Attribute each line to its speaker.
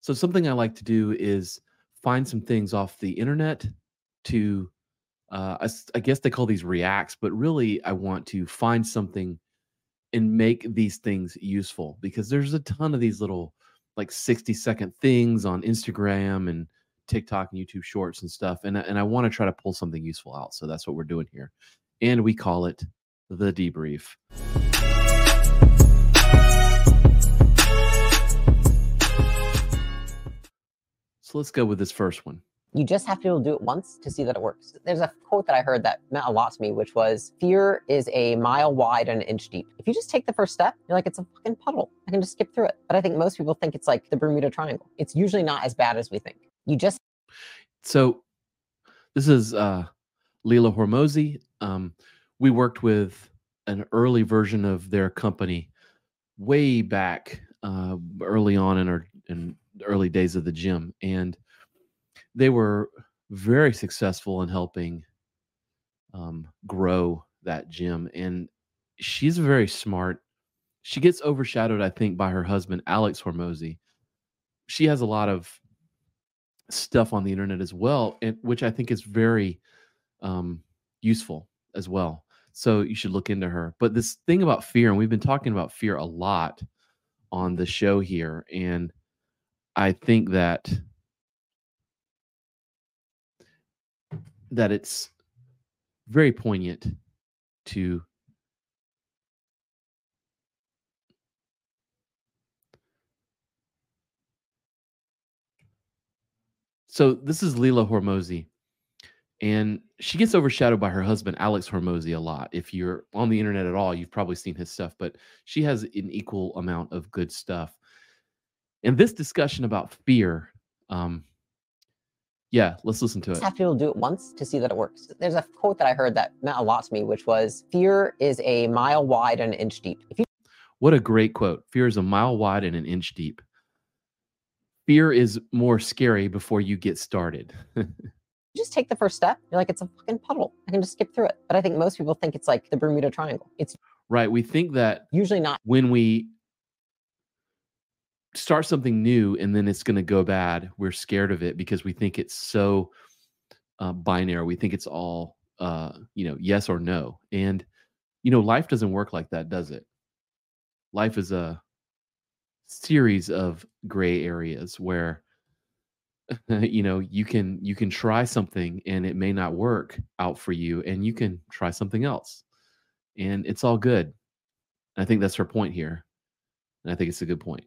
Speaker 1: So something I like to do is find some things off the internet to uh, I, I guess they call these reacts, but really I want to find something and make these things useful because there's a ton of these little like 60 second things on Instagram and TikTok and YouTube shorts and stuff. And, and I want to try to pull something useful out. So that's what we're doing here. And we call it the debrief. So let's go with this first one.
Speaker 2: You just have to be able to do it once to see that it works. There's a quote that I heard that meant a lot to me, which was fear is a mile wide and an inch deep. If you just take the first step, you're like, it's a fucking puddle. I can just skip through it. But I think most people think it's like the Bermuda Triangle. It's usually not as bad as we think. You just
Speaker 1: So this is uh, Leila Hormozi. Um, we worked with an early version of their company way back uh, early on in our in early days of the gym, and they were very successful in helping um, grow that gym. And she's very smart. She gets overshadowed, I think, by her husband Alex Hormozi. She has a lot of stuff on the internet as well, and which I think is very um, useful as well. So you should look into her. But this thing about fear, and we've been talking about fear a lot on the show here, and I think that that it's very poignant to so this is Leila Hormozi and she gets overshadowed by her husband Alex Hormozi a lot. If you're on the internet at all, you've probably seen his stuff, but she has an equal amount of good stuff. And this discussion about fear, um, yeah, let's listen to it.
Speaker 2: have to be able to do it once to see that it works. There's a quote that I heard that meant a lot to me, which was fear is a mile wide and an inch deep. You
Speaker 1: What a great quote. Fear is a mile wide and an inch deep. Fear is more scary before you get started.
Speaker 2: just take the first step, you're like, it's a fucking puddle. I can just skip through it. But I think most people think it's like the Bermuda Triangle. It's
Speaker 1: right? We think that
Speaker 2: usually not.
Speaker 1: when we start something new and then it's going to go bad, we're scared of it because we think it's so uh, binary. We think it's all, uh, you know, yes or no. And, you know, life doesn't work like that, does it? Life is a series of gray areas where you know you can you can try something and it may not work out for you and you can try something else and it's all good i think that's her point here and i think it's a good point